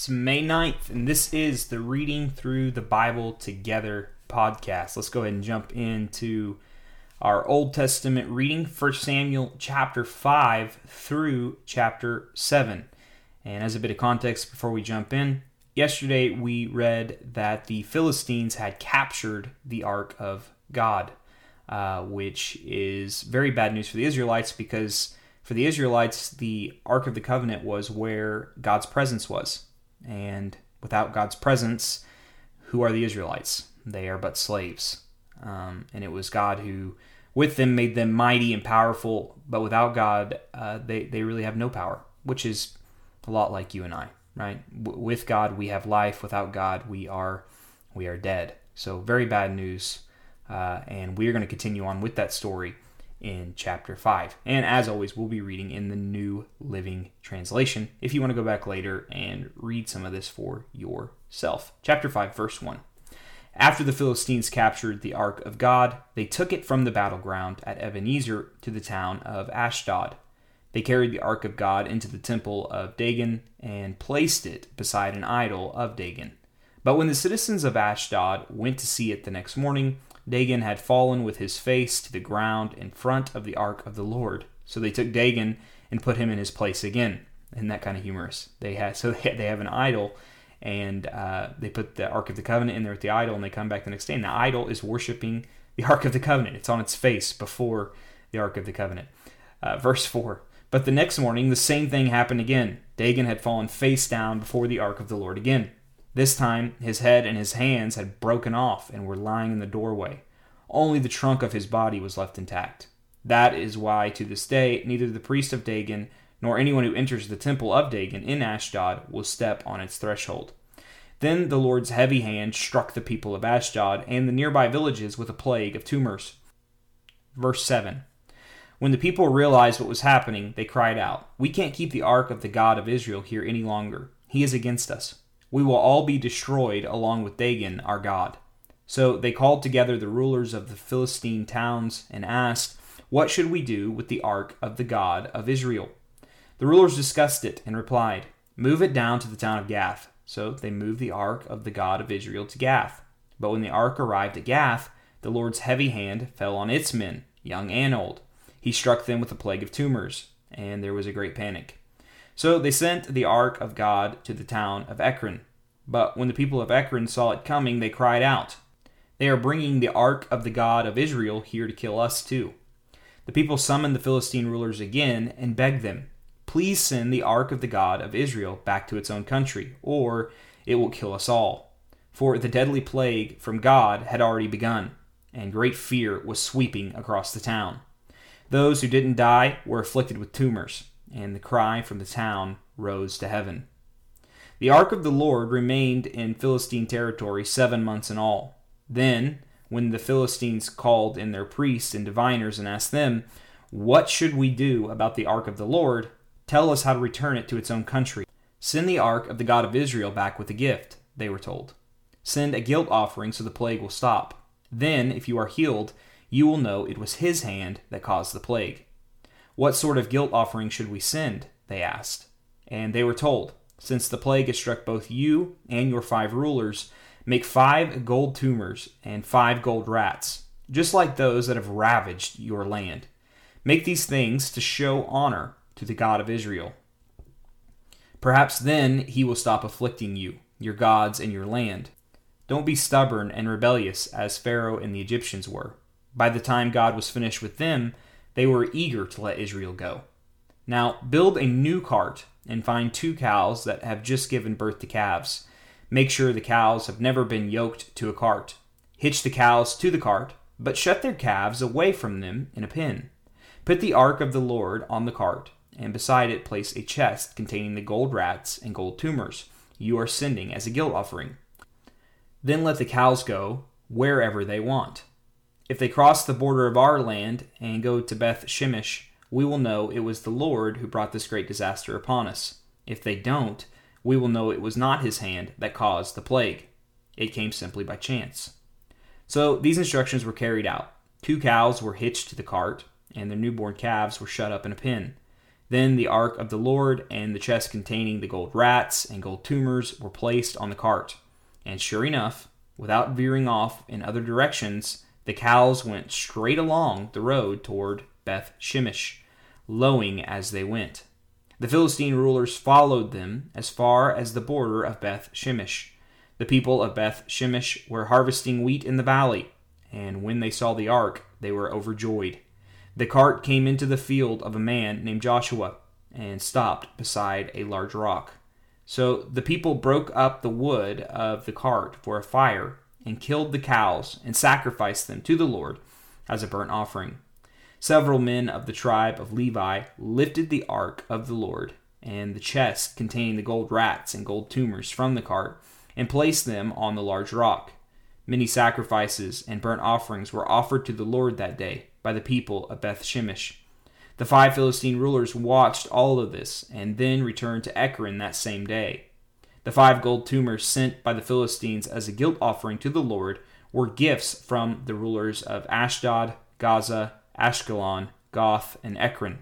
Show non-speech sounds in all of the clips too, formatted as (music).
It's May 9th, and this is the Reading Through the Bible Together podcast. Let's go ahead and jump into our Old Testament reading, 1 Samuel chapter 5 through chapter 7. And as a bit of context before we jump in, yesterday we read that the Philistines had captured the Ark of God, uh, which is very bad news for the Israelites because for the Israelites, the Ark of the Covenant was where God's presence was. And without God's presence, who are the Israelites? They are but slaves. Um, and it was God who, with them, made them mighty and powerful. But without God, uh, they, they really have no power, which is a lot like you and I, right? W- with God, we have life. Without God, we are we are dead. So very bad news. Uh, and we are going to continue on with that story in chapter 5. And as always, we'll be reading in the New Living Translation if you want to go back later and read some of this for yourself. Chapter 5, verse 1. After the Philistines captured the ark of God, they took it from the battleground at Ebenezer to the town of Ashdod. They carried the ark of God into the temple of Dagon and placed it beside an idol of Dagon. But when the citizens of Ashdod went to see it the next morning, Dagon had fallen with his face to the ground in front of the ark of the Lord. So they took Dagon and put him in his place again. Isn't that kind of humorous? They had so they have an idol, and uh, they put the ark of the covenant in there with the idol, and they come back the next day, and the idol is worshiping the ark of the covenant. It's on its face before the ark of the covenant. Uh, verse four. But the next morning, the same thing happened again. Dagon had fallen face down before the ark of the Lord again. This time, his head and his hands had broken off and were lying in the doorway. Only the trunk of his body was left intact. That is why, to this day, neither the priest of Dagon nor anyone who enters the temple of Dagon in Ashdod will step on its threshold. Then the Lord's heavy hand struck the people of Ashdod and the nearby villages with a plague of tumors. Verse 7 When the people realized what was happening, they cried out, We can't keep the ark of the God of Israel here any longer. He is against us we will all be destroyed along with Dagon, our God. So they called together the rulers of the Philistine towns and asked, What should we do with the ark of the God of Israel? The rulers discussed it and replied, Move it down to the town of Gath. So they moved the ark of the God of Israel to Gath. But when the ark arrived at Gath, the Lord's heavy hand fell on its men, young and old. He struck them with a plague of tumors, and there was a great panic. So they sent the ark of God to the town of Ekron. But when the people of Ekron saw it coming, they cried out, They are bringing the ark of the God of Israel here to kill us too. The people summoned the Philistine rulers again and begged them, Please send the ark of the God of Israel back to its own country, or it will kill us all. For the deadly plague from God had already begun, and great fear was sweeping across the town. Those who didn't die were afflicted with tumors and the cry from the town rose to heaven. The ark of the Lord remained in Philistine territory seven months in all. Then, when the Philistines called in their priests and diviners and asked them, What should we do about the ark of the Lord? Tell us how to return it to its own country. Send the ark of the God of Israel back with a gift, they were told. Send a guilt offering so the plague will stop. Then, if you are healed, you will know it was his hand that caused the plague. What sort of guilt offering should we send? They asked. And they were told, Since the plague has struck both you and your five rulers, make five gold tumors and five gold rats, just like those that have ravaged your land. Make these things to show honor to the God of Israel. Perhaps then he will stop afflicting you, your gods, and your land. Don't be stubborn and rebellious as Pharaoh and the Egyptians were. By the time God was finished with them, they were eager to let Israel go. Now, build a new cart and find two cows that have just given birth to calves. Make sure the cows have never been yoked to a cart. Hitch the cows to the cart, but shut their calves away from them in a pen. Put the ark of the Lord on the cart, and beside it place a chest containing the gold rats and gold tumors you are sending as a guilt offering. Then let the cows go wherever they want. If they cross the border of our land and go to Beth Shemesh, we will know it was the Lord who brought this great disaster upon us. If they don't, we will know it was not his hand that caused the plague. It came simply by chance. So these instructions were carried out. Two cows were hitched to the cart, and their newborn calves were shut up in a pen. Then the ark of the Lord and the chest containing the gold rats and gold tumors were placed on the cart. And sure enough, without veering off in other directions, the cows went straight along the road toward Beth Shemesh, lowing as they went. The Philistine rulers followed them as far as the border of Beth Shemesh. The people of Beth Shemesh were harvesting wheat in the valley, and when they saw the ark, they were overjoyed. The cart came into the field of a man named Joshua and stopped beside a large rock. So the people broke up the wood of the cart for a fire and killed the cows and sacrificed them to the Lord as a burnt offering. Several men of the tribe of Levi lifted the ark of the Lord and the chest containing the gold rats and gold tumors from the cart and placed them on the large rock. Many sacrifices and burnt offerings were offered to the Lord that day by the people of Beth Shemesh. The five Philistine rulers watched all of this and then returned to Ekron that same day. The five gold tumors sent by the Philistines as a guilt offering to the Lord were gifts from the rulers of Ashdod, Gaza, Ashkelon, Gath, and Ekron.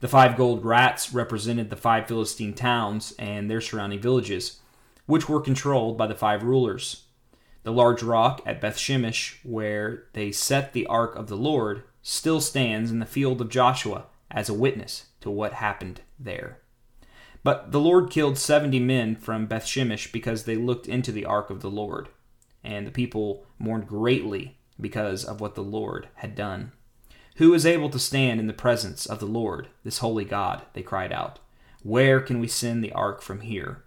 The five gold rats represented the five Philistine towns and their surrounding villages, which were controlled by the five rulers. The large rock at Bethshemesh, where they set the ark of the Lord, still stands in the field of Joshua as a witness to what happened there. But the Lord killed seventy men from Bethshemesh because they looked into the ark of the Lord, and the people mourned greatly because of what the Lord had done. Who is able to stand in the presence of the Lord, this holy God? They cried out. Where can we send the ark from here?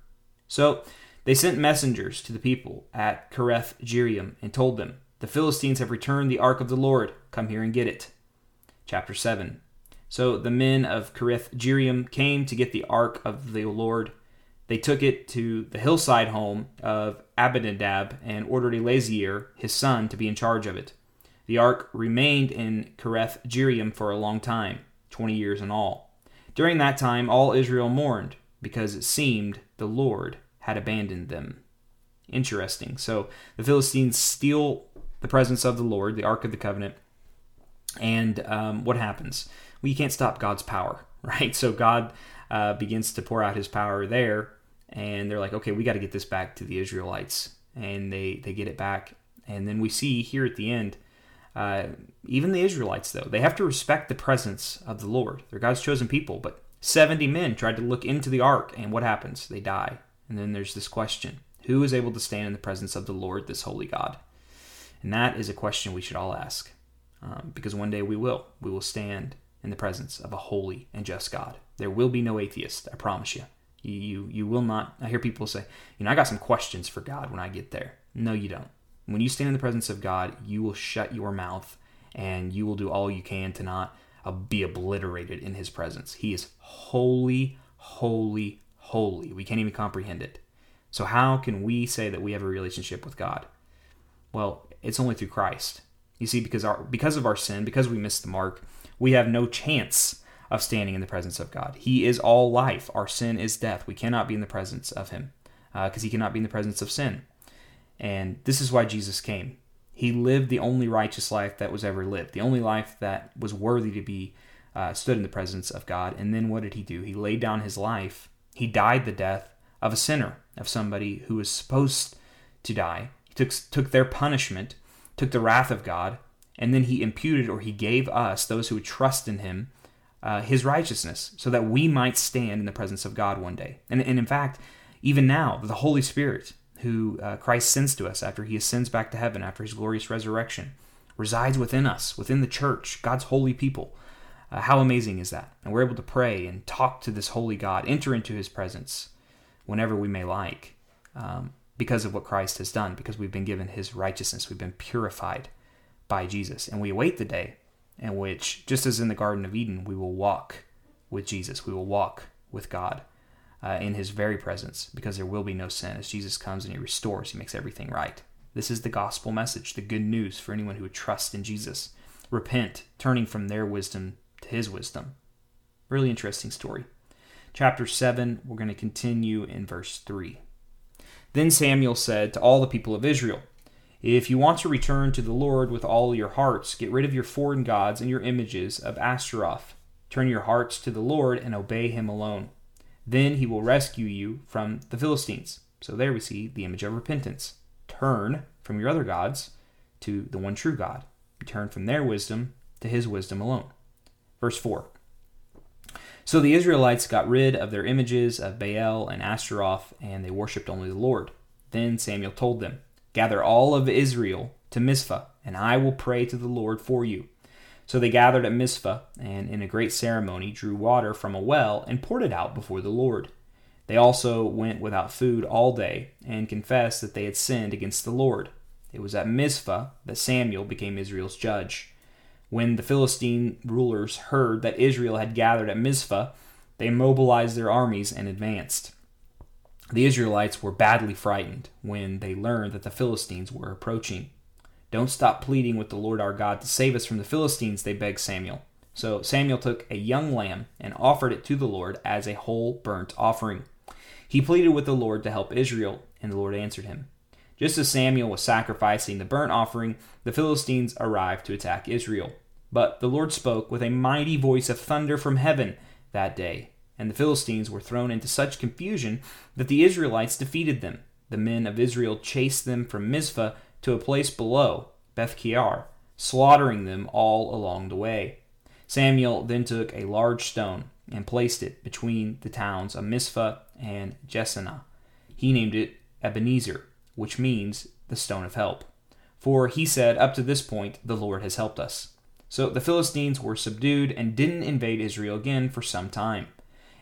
So they sent messengers to the people at Kiriath-jearim and told them, The Philistines have returned the ark of the Lord. Come here and get it. Chapter 7. So the men of Kiriath-jearim came to get the ark of the Lord. They took it to the hillside home of Abinadab and ordered Eleazar, his son, to be in charge of it. The ark remained in Kiriath-jearim for a long time, twenty years in all. During that time, all Israel mourned, because it seemed the Lord had abandoned them. Interesting. So the Philistines steal the presence of the Lord, the Ark of the Covenant, and um, what happens? Well, you can't stop God's power, (laughs) right? So God uh, begins to pour out His power there, and they're like, okay, we got to get this back to the Israelites, and they they get it back, and then we see here at the end. Uh, even the Israelites, though, they have to respect the presence of the Lord. They're God's chosen people, but 70 men tried to look into the ark, and what happens? They die. And then there's this question Who is able to stand in the presence of the Lord, this holy God? And that is a question we should all ask. Um, because one day we will. We will stand in the presence of a holy and just God. There will be no atheist, I promise you. You, you, you will not. I hear people say, you know, I got some questions for God when I get there. No, you don't. When you stand in the presence of God, you will shut your mouth and you will do all you can to not uh, be obliterated in his presence. He is holy, holy, holy. We can't even comprehend it. So, how can we say that we have a relationship with God? Well, it's only through Christ. You see, because our because of our sin, because we missed the mark, we have no chance of standing in the presence of God. He is all life. Our sin is death. We cannot be in the presence of Him because uh, He cannot be in the presence of sin. And this is why Jesus came. He lived the only righteous life that was ever lived, the only life that was worthy to be uh, stood in the presence of God. And then what did He do? He laid down His life he died the death of a sinner, of somebody who was supposed to die. He took, took their punishment, took the wrath of God, and then he imputed or he gave us, those who would trust in him, uh, his righteousness, so that we might stand in the presence of God one day. And, and in fact, even now, the Holy Spirit, who uh, Christ sends to us after he ascends back to heaven, after his glorious resurrection, resides within us, within the church, God's holy people. Uh, how amazing is that? And we're able to pray and talk to this holy God, enter into his presence whenever we may like, um, because of what Christ has done, because we've been given his righteousness, we've been purified by Jesus. And we await the day in which, just as in the Garden of Eden, we will walk with Jesus, we will walk with God. Uh, in his very presence, because there will be no sin as Jesus comes and he restores, he makes everything right. This is the gospel message, the good news for anyone who would trust in Jesus. Repent, turning from their wisdom to his wisdom. Really interesting story. Chapter 7, we're going to continue in verse 3. Then Samuel said to all the people of Israel, If you want to return to the Lord with all your hearts, get rid of your foreign gods and your images of Ashtaroth. Turn your hearts to the Lord and obey him alone. Then he will rescue you from the Philistines. So there we see the image of repentance. Turn from your other gods to the one true God. Turn from their wisdom to his wisdom alone. Verse 4 So the Israelites got rid of their images of Baal and Ashtaroth, and they worshipped only the Lord. Then Samuel told them, Gather all of Israel to Mizpah, and I will pray to the Lord for you. So they gathered at Mizpah, and in a great ceremony drew water from a well and poured it out before the Lord. They also went without food all day, and confessed that they had sinned against the Lord. It was at Mizpah that Samuel became Israel's judge. When the Philistine rulers heard that Israel had gathered at Mizpah, they mobilized their armies and advanced. The Israelites were badly frightened when they learned that the Philistines were approaching. Don't stop pleading with the Lord our God to save us from the Philistines, they begged Samuel. So Samuel took a young lamb and offered it to the Lord as a whole burnt offering. He pleaded with the Lord to help Israel, and the Lord answered him. Just as Samuel was sacrificing the burnt offering, the Philistines arrived to attack Israel. But the Lord spoke with a mighty voice of thunder from heaven that day, and the Philistines were thrown into such confusion that the Israelites defeated them. The men of Israel chased them from Mizpah to a place below, Beth-car, slaughtering them all along the way. Samuel then took a large stone and placed it between the towns of Mizpah and Jeshanah. He named it Ebenezer which means the stone of help. For he said, Up to this point, the Lord has helped us. So the Philistines were subdued and didn't invade Israel again for some time.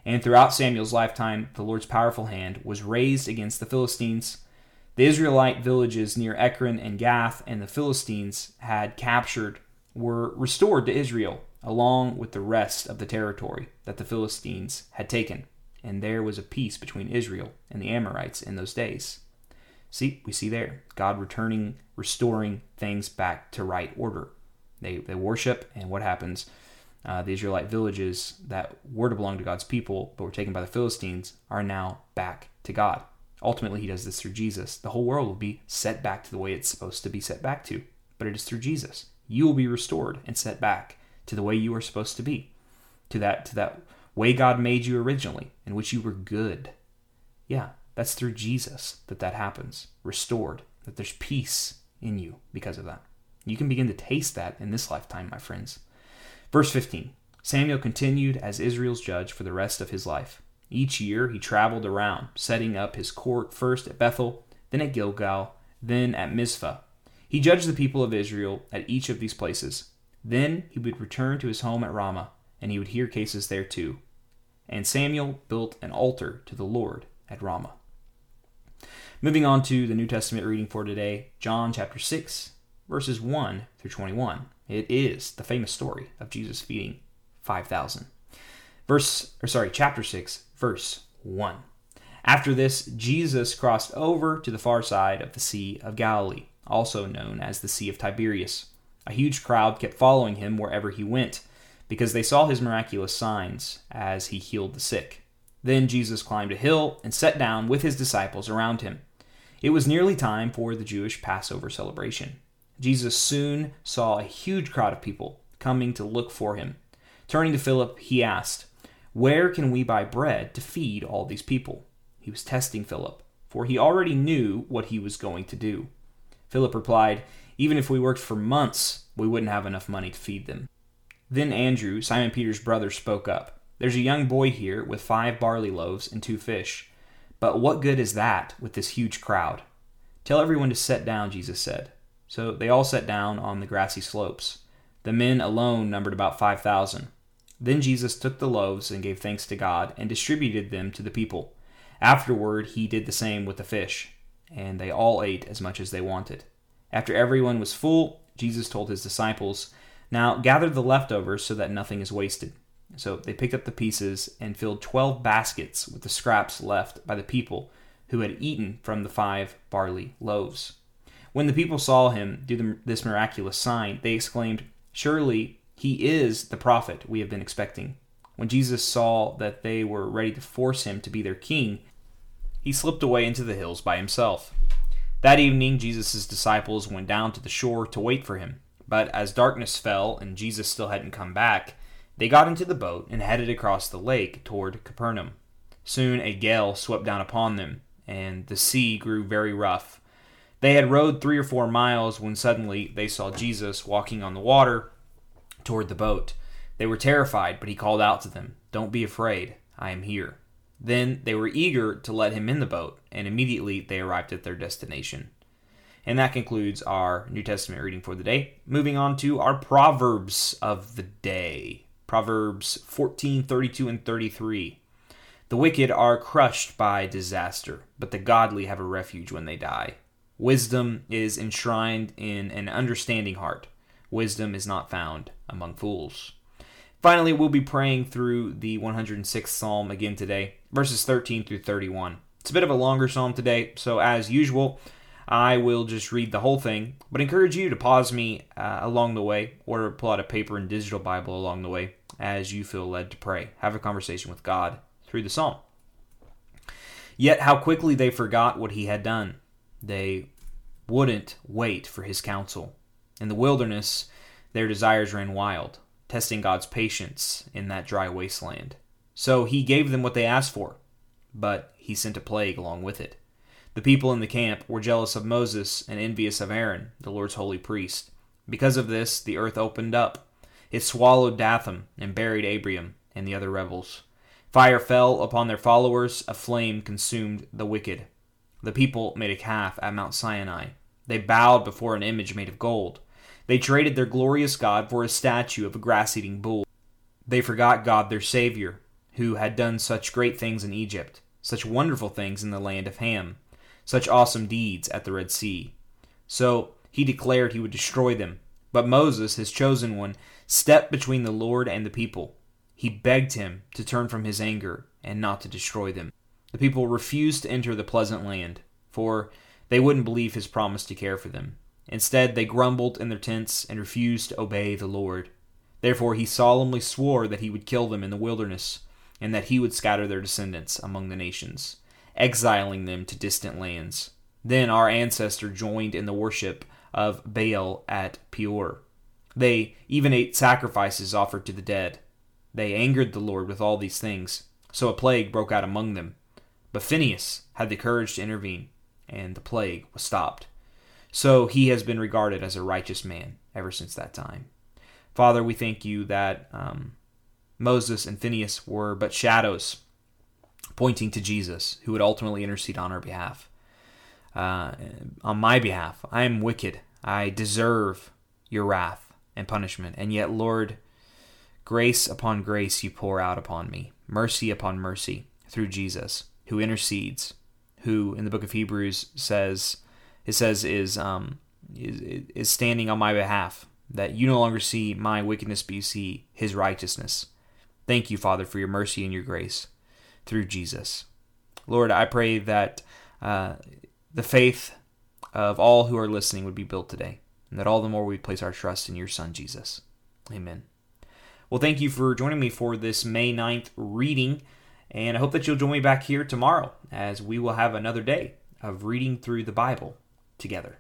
And throughout Samuel's lifetime, the Lord's powerful hand was raised against the Philistines. The Israelite villages near Ekron and Gath and the Philistines had captured were restored to Israel, along with the rest of the territory that the Philistines had taken. And there was a peace between Israel and the Amorites in those days. See, we see there God returning, restoring things back to right order. They, they worship, and what happens? Uh, the Israelite villages that were to belong to God's people but were taken by the Philistines are now back to God. Ultimately, He does this through Jesus. The whole world will be set back to the way it's supposed to be set back to, but it is through Jesus. You will be restored and set back to the way you are supposed to be, to that to that way God made you originally, in which you were good. Yeah, that's through Jesus that that happens, restored, that there's peace in you because of that. You can begin to taste that in this lifetime, my friends. Verse 15 Samuel continued as Israel's judge for the rest of his life. Each year he traveled around, setting up his court first at Bethel, then at Gilgal, then at Mizpah. He judged the people of Israel at each of these places. Then he would return to his home at Ramah, and he would hear cases there too. And Samuel built an altar to the Lord at Ramah. Moving on to the New Testament reading for today, John chapter 6, verses 1 through 21. It is the famous story of Jesus feeding 5,000. Verse, or sorry, chapter 6, verse 1. After this, Jesus crossed over to the far side of the Sea of Galilee, also known as the Sea of Tiberias. A huge crowd kept following him wherever he went, because they saw his miraculous signs as he healed the sick. Then Jesus climbed a hill and sat down with his disciples around him. It was nearly time for the Jewish Passover celebration. Jesus soon saw a huge crowd of people coming to look for him. Turning to Philip, he asked, Where can we buy bread to feed all these people? He was testing Philip, for he already knew what he was going to do. Philip replied, Even if we worked for months, we wouldn't have enough money to feed them. Then Andrew, Simon Peter's brother, spoke up. There's a young boy here with five barley loaves and two fish. But what good is that with this huge crowd? Tell everyone to sit down, Jesus said. So they all sat down on the grassy slopes. The men alone numbered about 5,000. Then Jesus took the loaves and gave thanks to God and distributed them to the people. Afterward, he did the same with the fish, and they all ate as much as they wanted. After everyone was full, Jesus told his disciples, Now gather the leftovers so that nothing is wasted. So they picked up the pieces and filled 12 baskets with the scraps left by the people who had eaten from the five barley loaves. When the people saw him do this miraculous sign, they exclaimed, Surely he is the prophet we have been expecting. When Jesus saw that they were ready to force him to be their king, he slipped away into the hills by himself. That evening, Jesus' disciples went down to the shore to wait for him. But as darkness fell and Jesus still hadn't come back, They got into the boat and headed across the lake toward Capernaum. Soon a gale swept down upon them, and the sea grew very rough. They had rowed three or four miles when suddenly they saw Jesus walking on the water toward the boat. They were terrified, but he called out to them, Don't be afraid, I am here. Then they were eager to let him in the boat, and immediately they arrived at their destination. And that concludes our New Testament reading for the day. Moving on to our Proverbs of the day. Proverbs 14, 32, and 33. The wicked are crushed by disaster, but the godly have a refuge when they die. Wisdom is enshrined in an understanding heart. Wisdom is not found among fools. Finally, we'll be praying through the 106th Psalm again today, verses 13 through 31. It's a bit of a longer psalm today, so as usual, I will just read the whole thing, but encourage you to pause me uh, along the way or pull out a paper and digital Bible along the way as you feel led to pray. Have a conversation with God through the psalm. Yet, how quickly they forgot what he had done. They wouldn't wait for his counsel. In the wilderness, their desires ran wild testing God's patience in that dry wasteland. So he gave them what they asked for, but he sent a plague along with it. The people in the camp were jealous of Moses and envious of Aaron, the Lord's holy priest. Because of this, the earth opened up. It swallowed Dathan and buried Abiram and the other rebels. Fire fell upon their followers, a flame consumed the wicked. The people made a calf at Mount Sinai. They bowed before an image made of gold. They traded their glorious God for a statue of a grass eating bull. They forgot God, their Savior, who had done such great things in Egypt, such wonderful things in the land of Ham, such awesome deeds at the Red Sea. So he declared he would destroy them. But Moses, his chosen one, stepped between the Lord and the people. He begged him to turn from his anger and not to destroy them. The people refused to enter the pleasant land, for they wouldn't believe his promise to care for them. Instead, they grumbled in their tents and refused to obey the Lord. Therefore, he solemnly swore that he would kill them in the wilderness, and that he would scatter their descendants among the nations, exiling them to distant lands. Then our ancestor joined in the worship of Baal at Peor. They even ate sacrifices offered to the dead. They angered the Lord with all these things, so a plague broke out among them. But Phinehas had the courage to intervene, and the plague was stopped. So he has been regarded as a righteous man ever since that time. Father, we thank you that um, Moses and Phinehas were but shadows pointing to Jesus, who would ultimately intercede on our behalf. Uh, on my behalf, I am wicked. I deserve your wrath and punishment. And yet, Lord, grace upon grace you pour out upon me, mercy upon mercy through Jesus, who intercedes, who in the book of Hebrews says, it says is um is, is standing on my behalf that you no longer see my wickedness but you see his righteousness. Thank you father for your mercy and your grace through jesus. Lord i pray that uh, the faith of all who are listening would be built today and that all the more we place our trust in your son jesus. Amen. Well thank you for joining me for this may 9th reading and i hope that you'll join me back here tomorrow as we will have another day of reading through the bible together.